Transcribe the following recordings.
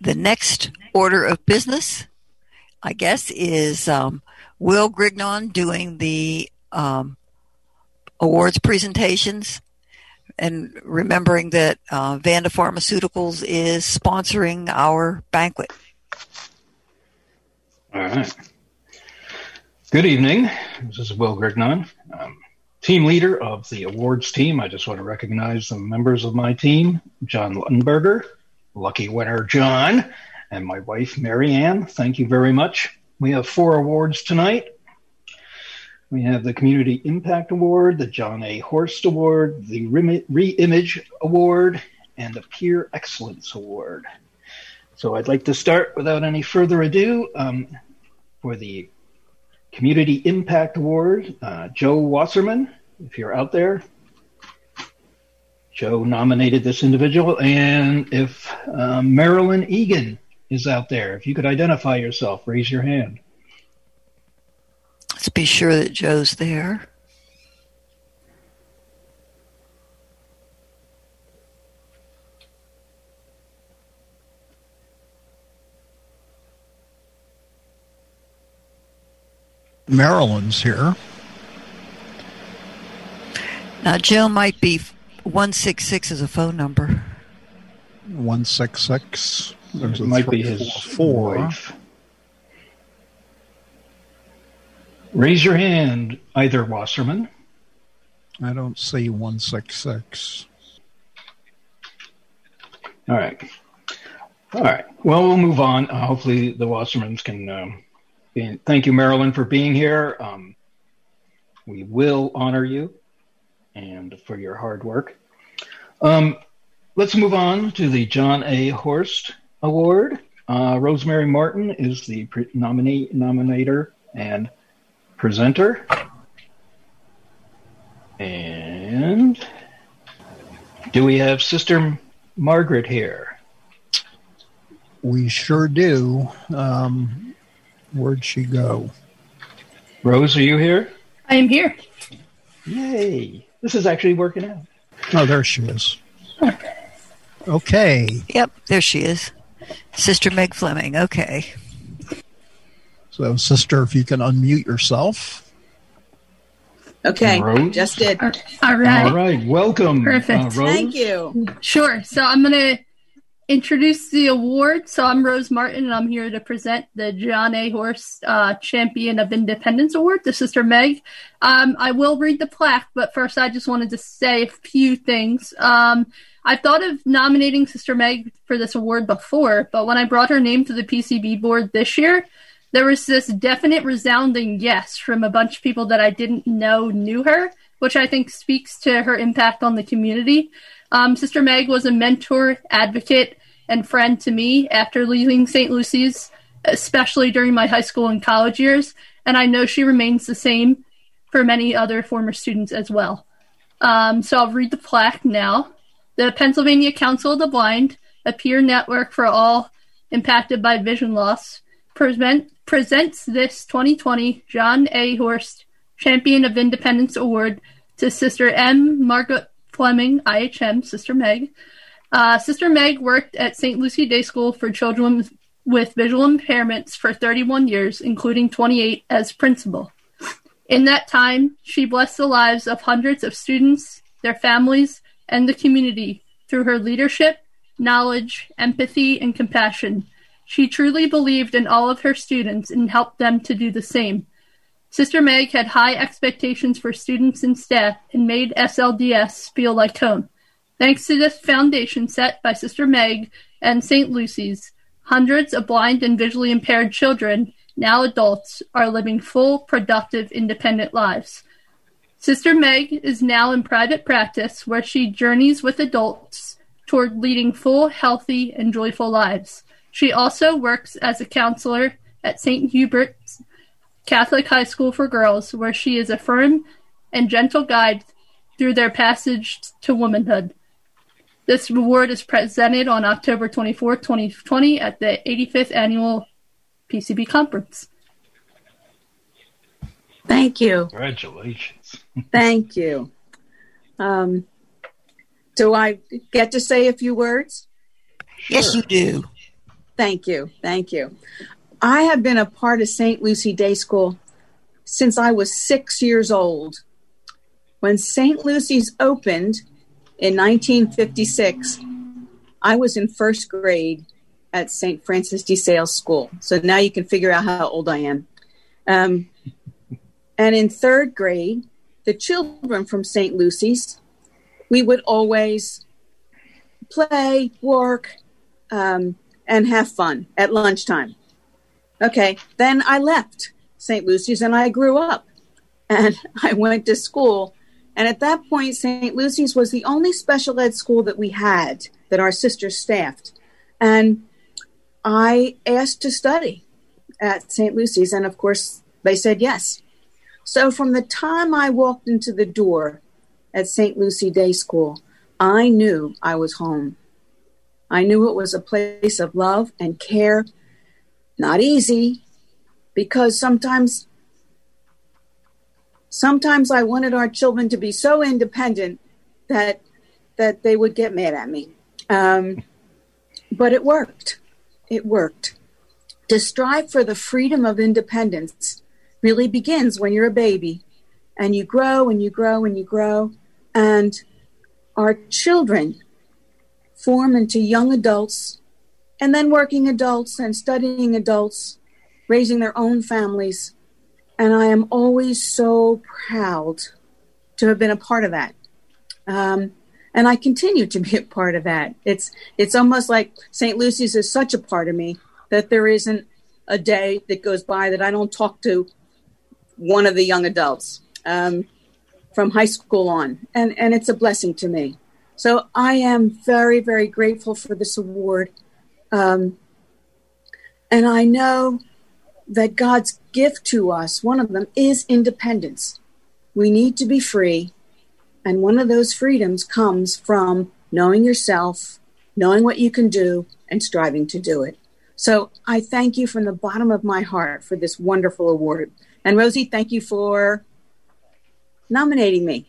The next order of business, I guess, is um, Will Grignon doing the um, awards presentations and remembering that uh, Vanda Pharmaceuticals is sponsoring our banquet. All right. Good evening. This is Will Grignon, um, team leader of the awards team. I just want to recognize the members of my team John Luttenberger, lucky winner John, and my wife Marianne. Thank you very much. We have four awards tonight. We have the Community Impact Award, the John A. Horst Award, the Reimage Award, and the Peer Excellence Award. So I'd like to start without any further ado um, for the Community Impact Award, uh, Joe Wasserman, if you're out there. Joe nominated this individual, and if um, Marilyn Egan is out there, if you could identify yourself, raise your hand. Let's be sure that Joe's there. Marilyn's here. Now, Joe might be 166 is a phone number. 166. There's might be his four. Wife. Raise your hand, either Wasserman. I don't see 166. All right. All right. Well, we'll move on. Uh, hopefully, the Wassermans can. Um, be, thank you, Marilyn, for being here. Um, we will honor you and for your hard work. Um, let's move on to the John A. Horst Award. Uh, Rosemary Martin is the pre- nominee, nominator, and presenter. And do we have Sister Margaret here? We sure do. Um, where'd she go? Rose, are you here? I am here. Yay. This is actually working out. Oh, there she is. Okay. Yep, there she is. Sister Meg Fleming. Okay. So, sister, if you can unmute yourself. Okay, Rose? just did. All right. All right. Welcome. Perfect. Uh, Thank you. Sure. So I'm going to introduce the award. So I'm Rose Martin, and I'm here to present the John A. Horst uh, Champion of Independence Award to Sister Meg. Um, I will read the plaque, but first I just wanted to say a few things. Um, I thought of nominating Sister Meg for this award before, but when I brought her name to the PCB board this year, there was this definite resounding yes from a bunch of people that I didn't know knew her, which I think speaks to her impact on the community. Um, Sister Meg was a mentor, advocate, and friend to me after leaving St. Lucy's, especially during my high school and college years, and I know she remains the same for many other former students as well. Um, so I'll read the plaque now. The Pennsylvania Council of the Blind, a peer network for all impacted by vision loss, present, presents this 2020 John A. Horst Champion of Independence Award to Sister M. Margaret Fleming, IHM, Sister Meg. Uh, Sister Meg worked at St. Lucy Day School for children with visual impairments for 31 years, including 28 as principal. In that time, she blessed the lives of hundreds of students, their families, and the community through her leadership, knowledge, empathy, and compassion. She truly believed in all of her students and helped them to do the same. Sister Meg had high expectations for students and staff and made SLDS feel like home. Thanks to this foundation set by Sister Meg and St. Lucy's, hundreds of blind and visually impaired children, now adults, are living full, productive, independent lives. Sister Meg is now in private practice where she journeys with adults toward leading full, healthy, and joyful lives. She also works as a counselor at St. Hubert's Catholic High School for Girls, where she is a firm and gentle guide through their passage to womanhood. This award is presented on October 24, 2020 at the 85th Annual PCB Conference. Thank you. Congratulations. Thank you. Um, do I get to say a few words? Yes, you do. thank you. Thank you. I have been a part of St. Lucy Day School since I was six years old. When St. Lucy's opened in 1956, I was in first grade at St. Francis de Sales School. So now you can figure out how old I am. Um, and in third grade, the children from St. Lucy's, we would always play, work, um, and have fun at lunchtime. Okay, then I left St. Lucy's and I grew up and I went to school. And at that point, St. Lucy's was the only special ed school that we had that our sisters staffed. And I asked to study at St. Lucy's, and of course, they said yes. So from the time I walked into the door at St. Lucy Day School, I knew I was home. I knew it was a place of love and care. Not easy, because sometimes sometimes I wanted our children to be so independent that that they would get mad at me. Um, but it worked. It worked. To strive for the freedom of independence really begins when you're a baby and you grow and you grow and you grow. And our children form into young adults and then working adults and studying adults, raising their own families. And I am always so proud to have been a part of that. Um, and I continue to be a part of that. It's it's almost like St. Lucy's is such a part of me that there isn't a day that goes by that I don't talk to one of the young adults um, from high school on, and and it's a blessing to me. So I am very, very grateful for this award. Um, and I know that God's gift to us, one of them is independence. We need to be free. And one of those freedoms comes from knowing yourself, knowing what you can do, and striving to do it. So I thank you from the bottom of my heart for this wonderful award. And Rosie, thank you for nominating me.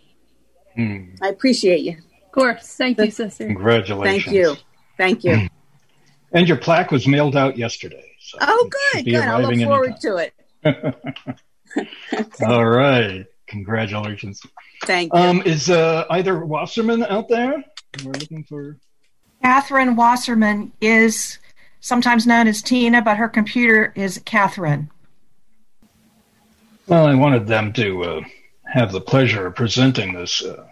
Hmm. I appreciate you. Of course. Thank you, sister. Congratulations. Thank you. Thank you. and your plaque was mailed out yesterday. So oh, good. Good. I look forward to it. All right. Congratulations. Thank you. Um, is uh, either Wasserman out there? We're looking for. Catherine Wasserman is sometimes known as Tina, but her computer is Catherine. Well, I wanted them to uh, have the pleasure of presenting this uh,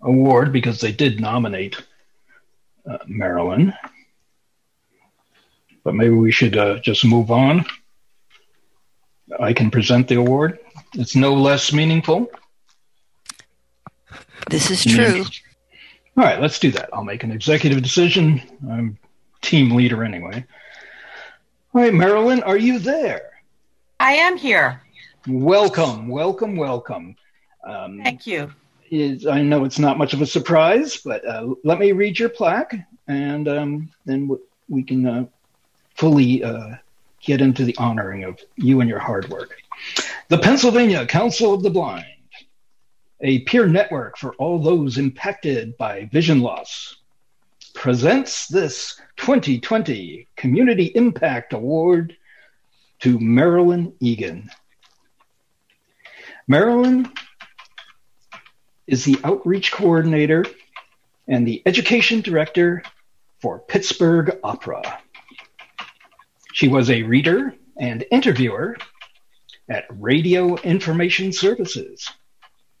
award because they did nominate uh, Marilyn. But maybe we should uh, just move on. I can present the award. It's no less meaningful. This is true. All right, let's do that. I'll make an executive decision. I'm team leader anyway. All right, Marilyn, are you there? I am here. Welcome, welcome, welcome. Um, Thank you is I know it's not much of a surprise, but uh, let me read your plaque, and um, then w- we can uh, fully uh, get into the honoring of you and your hard work. The Pennsylvania Council of the Blind, a peer network for all those impacted by vision loss, presents this 2020 Community Impact Award to Marilyn Egan. Marilyn is the outreach coordinator and the education director for Pittsburgh Opera. She was a reader and interviewer at Radio Information Services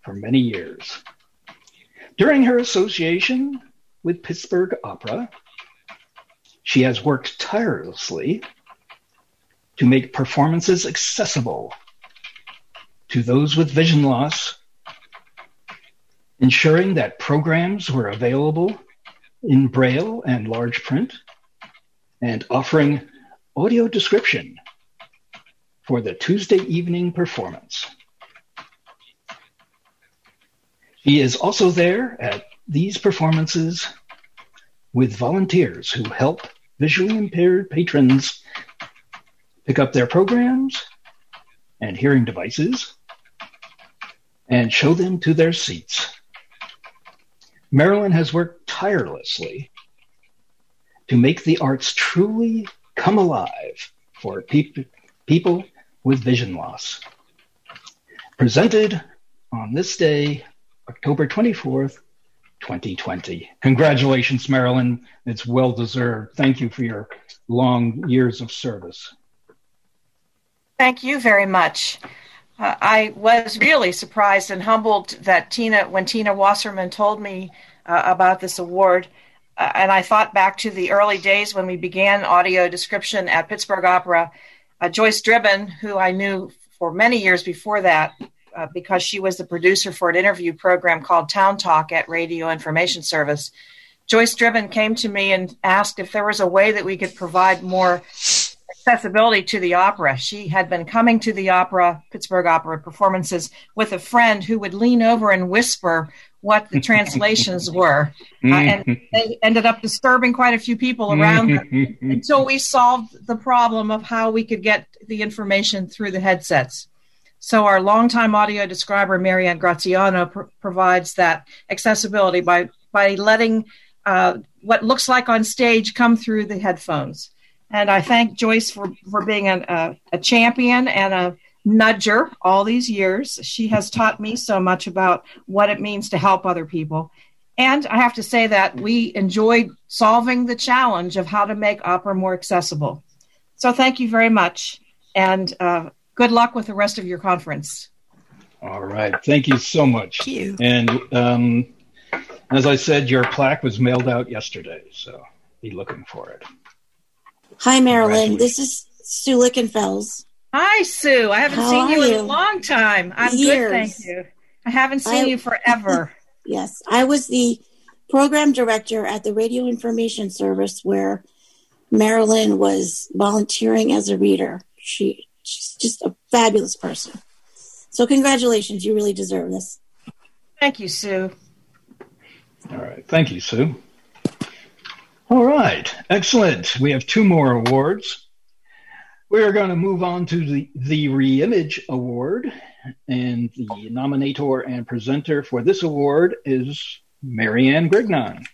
for many years. During her association with Pittsburgh Opera, she has worked tirelessly to make performances accessible to those with vision loss ensuring that programs were available in Braille and large print, and offering audio description for the Tuesday evening performance. He is also there at these performances with volunteers who help visually impaired patrons pick up their programs and hearing devices and show them to their seats. Marilyn has worked tirelessly to make the arts truly Come Alive for pe- people with vision loss. Presented on this day, October 24th, 2020. Congratulations, Marilyn. It's well deserved. Thank you for your long years of service. Thank you very much. Uh, I was really surprised and humbled that Tina, when Tina Wasserman told me uh, about this award, and I thought back to the early days when we began audio description at Pittsburgh Opera. Uh, Joyce Driven, who I knew for many years before that, uh, because she was the producer for an interview program called Town Talk at Radio Information Service. Joyce Driven came to me and asked if there was a way that we could provide more accessibility to the opera. She had been coming to the opera, Pittsburgh Opera performances with a friend who would lean over and whisper what the translations were. Uh, and mm-hmm. they ended up disturbing quite a few people around them until we solved the problem of how we could get the information through the headsets. So our longtime audio describer, Marianne Graziano, pr- provides that accessibility by by letting uh, what looks like on stage come through the headphones. And I thank Joyce for for being a, a, a champion and a nudger all these years. She has taught me so much about what it means to help other people. And I have to say that we enjoyed solving the challenge of how to make opera more accessible. So thank you very much. And uh, good luck with the rest of your conference. All right. Thank you so much. Thank you. And um, as I said, your plaque was mailed out yesterday, so be looking for it. Hi, Marilyn. This is Sue Lichtenfels. Hi, Sue. I haven't How seen you, you, in a long time. I'm Years. good, thank you. I haven't seen I, you forever. yes, I was the program director at the Radio Information Service where Marilyn was volunteering as a reader. She she's just a fabulous person. So congratulations, you really deserve this. Thank you, Sue. All right. Thank you, Sue. All right. Excellent. We have two more awards. We are going to move on to the, the Reimage Award. And the nominator and presenter for this award is Marianne Grignon.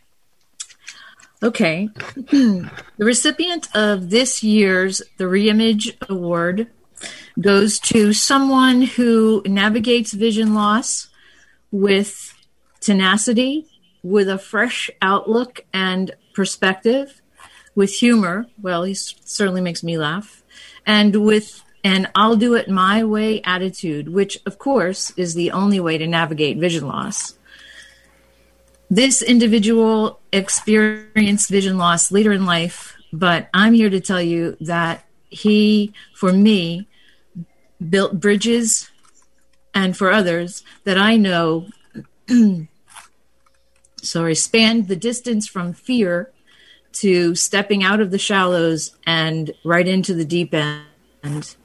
Okay. the recipient of this year's the Reimage Award goes to someone who navigates vision loss with tenacity, with a fresh outlook and perspective, with humor. Well, he certainly makes me laugh, and with an I'll do it my way attitude, which, of course, is the only way to navigate vision loss. This individual experienced vision loss later in life, but I'm here to tell you that he, for me, built bridges and for others that I know, sorry, spanned the distance from fear to stepping out of the shallows and right into the deep end.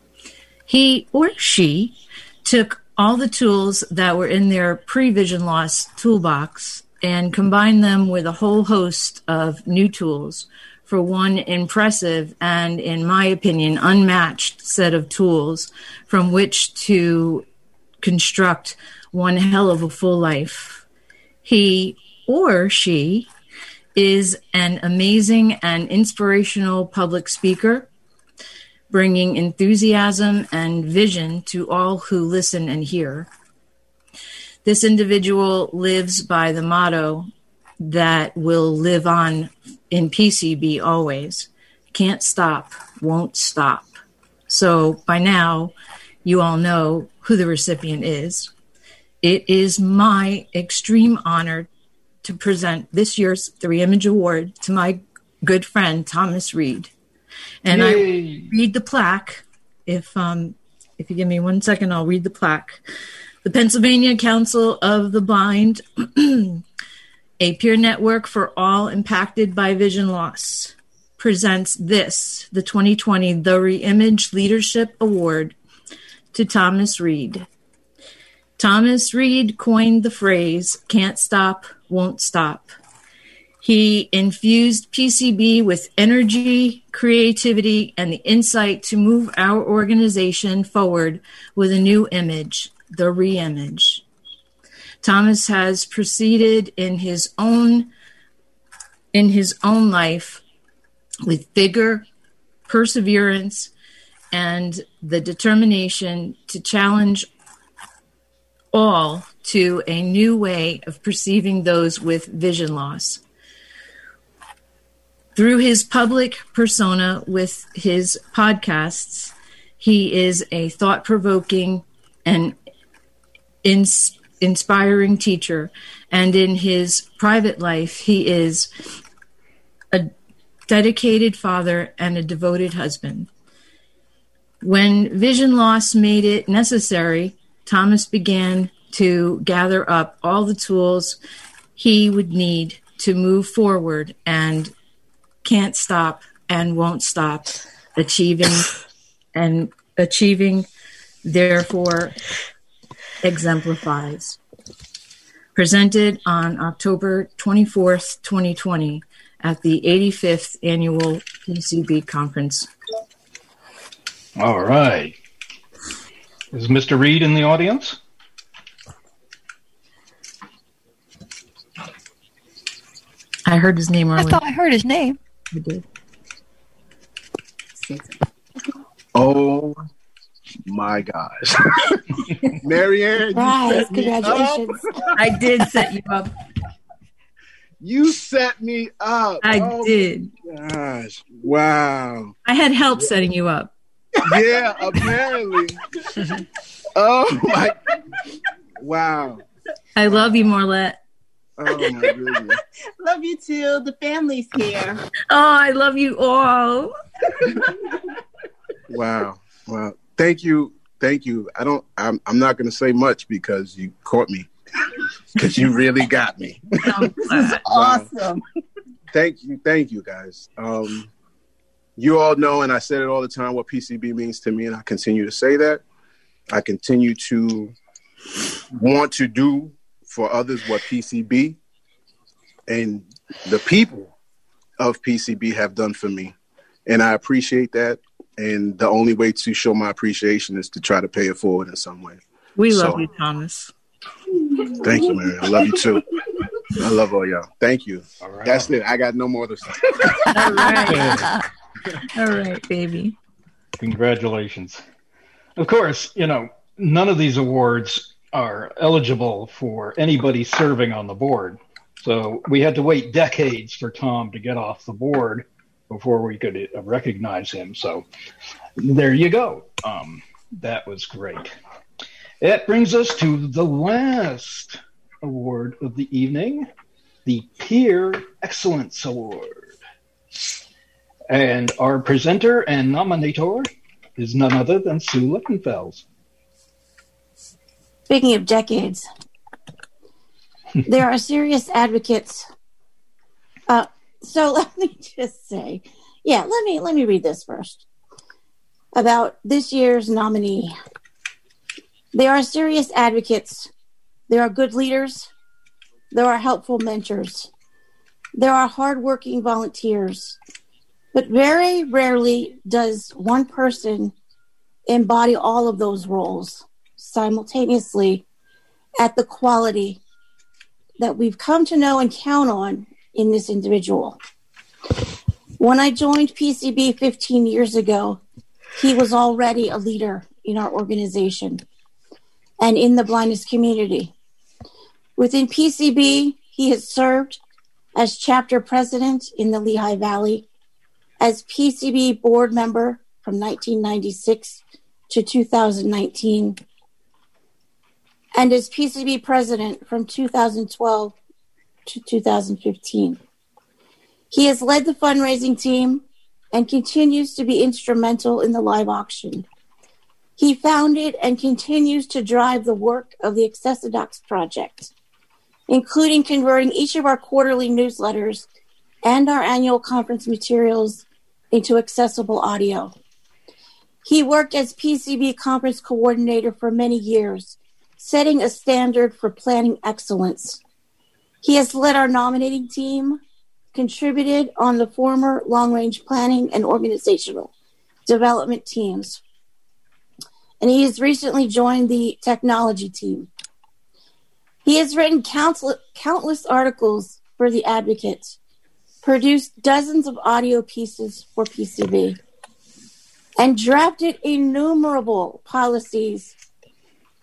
He or she took all the tools that were in their pre vision loss toolbox and combined them with a whole host of new tools for one impressive and, in my opinion, unmatched set of tools from which to construct one hell of a full life. He or she is an amazing and inspirational public speaker, bringing enthusiasm and vision to all who listen and hear. This individual lives by the motto that will live on in PCB always. Can't stop, won't stop. So by now, you all know who the recipient is. It is my extreme honor to present this year's Reimage Award to my good friend Thomas Reed. And Yay. I read the plaque. If um, if you give me one second, I'll read the plaque. The Pennsylvania Council of the Blind a peer network for all impacted by vision loss, presents this, the 2020 The Reimage Leadership Award, to Thomas Reed. Thomas Reed coined the phrase, can't stop, won't stop. He infused PCB with energy, creativity, and the insight to move our organization forward with a new image, the reimage. Thomas has proceeded in his own in his own life with vigor, perseverance and the determination to challenge all to a new way of perceiving those with vision loss. Through his public persona with his podcasts, he is a thought provoking and ins- inspiring teacher. And in his private life, he is a dedicated father and a devoted husband. When vision loss made it necessary, Thomas began to gather up all the tools he would need to move forward and can't stop and won't stop achieving and achieving therefore exemplifies presented on October 24th 2020 at the 85th annual PCB conference All right. Is Mr. Reed in the audience? I heard his name I earlier. thought I heard his name. I did. Oh my gosh. Marianne, Surprise! you me up. Congratulations. I did set you up. You set me up. I oh did. my gosh. Wow. I had help setting you up. Yeah, apparently. oh my wow. I love you, Marlette. Oh my goodness. Love you too. The family's here. Oh, I love you all. Wow. Wow. Thank you. Thank you. I don't I'm I'm not gonna say much because you caught me. Because you really got me. I'm glad. Awesome. thank you, thank you guys. Um, you all know, and I said it all the time, what PCB means to me, and I continue to say that. I continue to want to do for others what PCB and the people of PCB have done for me, and I appreciate that. And the only way to show my appreciation is to try to pay it forward in some way. We So- love you, Thomas. Thank you, Mary. I love you too. I love all y'all. Thank you. All right. That's it. I got no more to say. All right. Baby. Congratulations. Of course, you know, none of these awards are eligible for anybody serving on the board. So we had to wait decades for Tom to get off the board before we could uh, recognize him. So there you go. Um, that was great. That brings us to the last award of the evening the Peer Excellence Award. And our presenter and nominator is none other than Sue Lichtenfels. Speaking of decades, there are serious advocates. Uh, so let me just say, yeah, let me let me read this first about this year's nominee. There are serious advocates. There are good leaders. There are helpful mentors. There are hardworking volunteers. But very rarely does one person embody all of those roles simultaneously at the quality that we've come to know and count on in this individual. When I joined PCB 15 years ago, he was already a leader in our organization and in the blindness community. Within PCB, he has served as chapter president in the Lehigh Valley, as PCB board member from 1996 to 2019, and as PCB president from 2012 to 2015. He has led the fundraising team and continues to be instrumental in the live auction. He founded and continues to drive the work of the Accessidocs Project, including converting each of our quarterly newsletters and our annual conference materials into accessible audio. He worked as PCB conference coordinator for many years, setting a standard for planning excellence. He has led our nominating team, contributed on the former long range planning and organizational development teams, and he has recently joined the technology team. He has written countless, countless articles for The Advocate, produced dozens of audio pieces for PCB, and drafted innumerable policies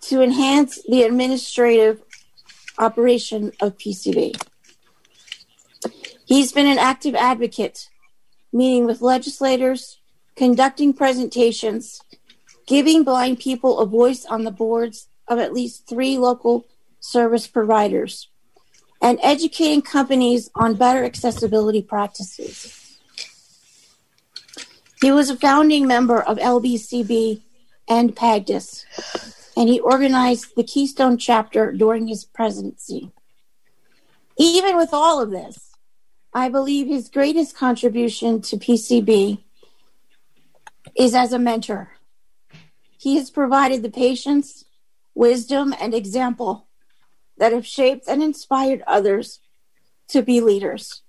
to enhance the administrative operation of PCB. He's been an active advocate, meeting with legislators, conducting presentations, giving blind people a voice on the boards of at least three local service providers, and educating companies on better accessibility practices. He was a founding member of LBCB and PAGDIS, and he organized the Keystone chapter during his presidency. Even with all of this, I believe his greatest contribution to PCB is as a mentor. He has provided the patience, wisdom, and example that have shaped and inspired others to be leaders.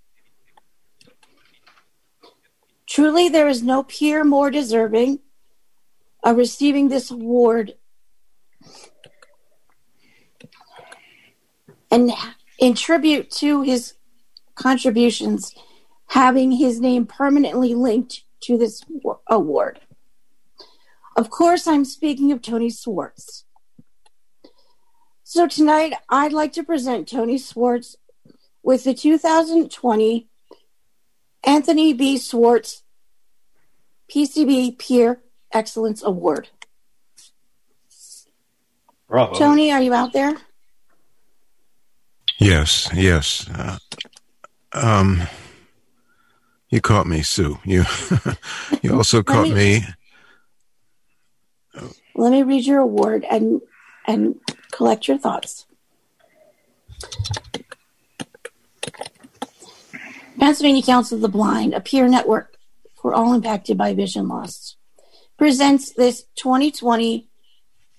Truly, there is no peer more deserving of receiving this award. And in tribute to his contributions, having his name permanently linked to this award. Of course, I'm speaking of Tony Swartz. So tonight, I'd like to present Tony Swartz with the 2020 Anthony B. Swartz PCB Peer Excellence Award. Bravo. Tony, are you out there? Yes, yes. Uh, um, you caught me, Sue. You, you also caught me, me. Let me read your award and and collect your thoughts. Pennsylvania Council of the Blind, a peer network for all impacted by vision loss, presents this 2020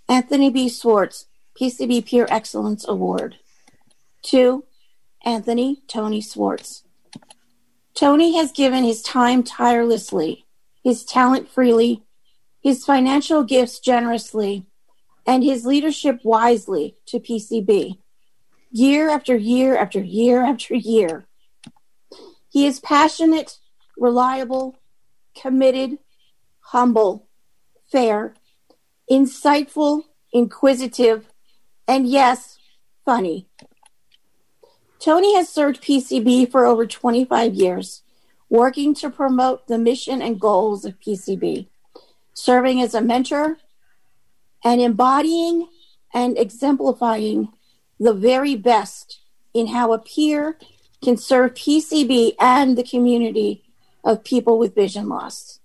Anthony B. Swartz PCB Peer Excellence Award to Anthony Tony Swartz. Tony has given his time tirelessly, his talent freely, his financial gifts generously, and his leadership wisely to PCB. Year after year after year after year. He is passionate, reliable, committed, humble, fair, insightful, inquisitive, and yes, funny. Tony has served PCB for over 25 years, working to promote the mission and goals of PCB, serving as a mentor and embodying and exemplifying the very best in how a peer can serve PCB and the community of people with vision loss.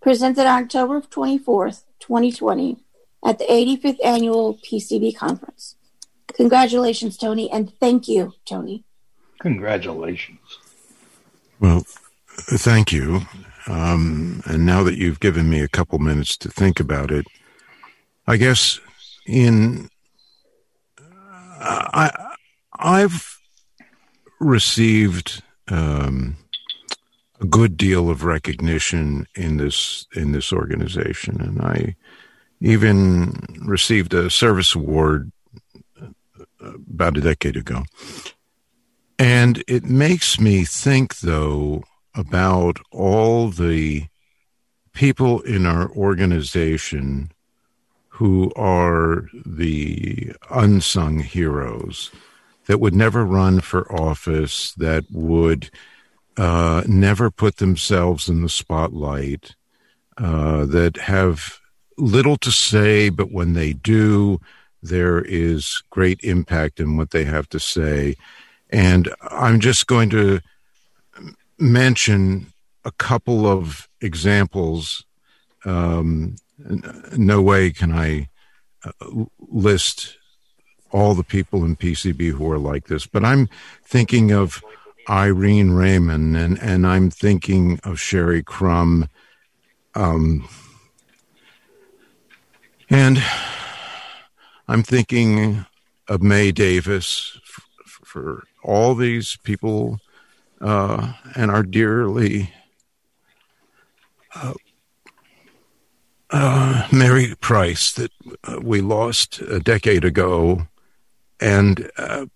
Presented on October 24th, 2020, at the 85th Annual PCB Conference. Congratulations, Tony, and thank you, Tony. Congratulations. Well, thank you. Um, and now that you've given me a couple minutes to think about it, I guess in I I've received um, a good deal of recognition in this in this organization, and I even received a service award about a decade ago. And it makes me think, though, about all the people in our organization who are the unsung heroes that would never run for office, that would uh, never put themselves in the spotlight, uh, that have little to say, but when they do, there is great impact in what they have to say. And I'm just going to mention a couple of examples. Um, no way can I uh, list all the people in PCB who are like this, but I'm thinking of Irene Raymond and, and I'm thinking of Sherry Crum. Um, and I'm thinking of May Davis for, for all these people uh, and our dearly uh, uh, Mary Price that uh, we lost a decade ago, and uh,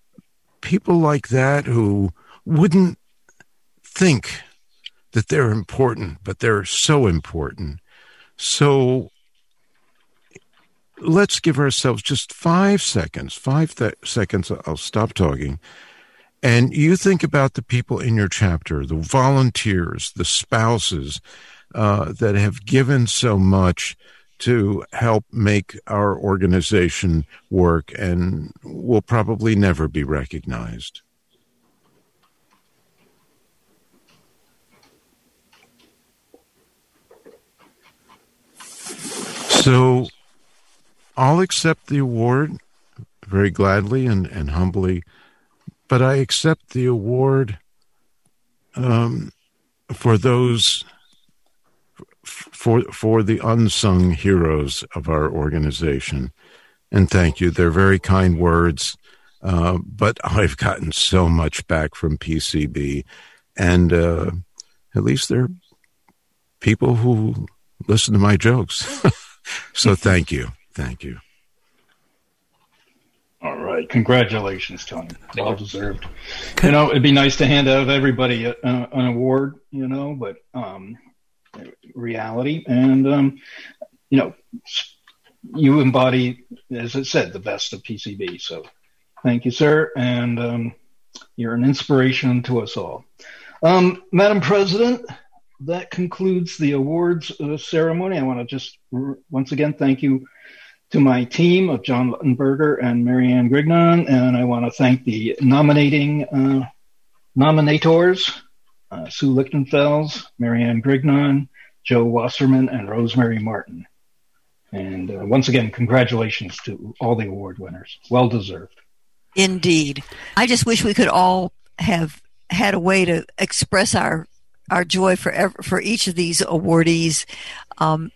people like that who wouldn't think that they're important, but they're so important. So let's give ourselves just five seconds, five th- seconds. I'll stop talking. And you think about the people in your chapter, the volunteers, the spouses uh, that have given so much to help make our organization work and will probably never be recognized. So I'll accept the award very gladly and, and humbly, but I accept the award um, for those for for the unsung heroes of our organization. And thank you. They're very kind words, uh, but I've gotten so much back from PCB, and uh, at least they're people who listen to my jokes. so thank you, thank you. All right, congratulations, Tony. Well deserved. You know, it'd be nice to hand out everybody a, a, an award, you know, but um, reality. And, um, you know, you embody, as I said, the best of PCB. So thank you, sir. And um, you're an inspiration to us all. Um, Madam President, that concludes the awards uh, ceremony. I want to just r- once again thank you to my team of John Luttenberger and Marianne Grignon, and I want to thank the nominating uh, nominators uh, Sue Lichtenfels, Marianne Grignon, Joe Wasserman, and Rosemary Martin. And uh, once again, congratulations to all the award winners. Well deserved. Indeed. I just wish we could all have had a way to express our our joy for ever, for each of these awardees. Um,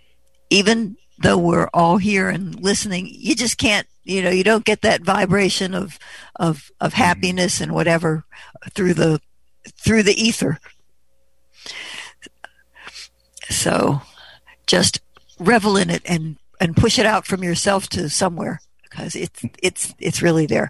even though we're all here and listening, you just can't, you know, you don't get that vibration of of of happiness and whatever through the through the ether. So just revel in it and, and push it out from yourself to somewhere because it's, it's, it's really there.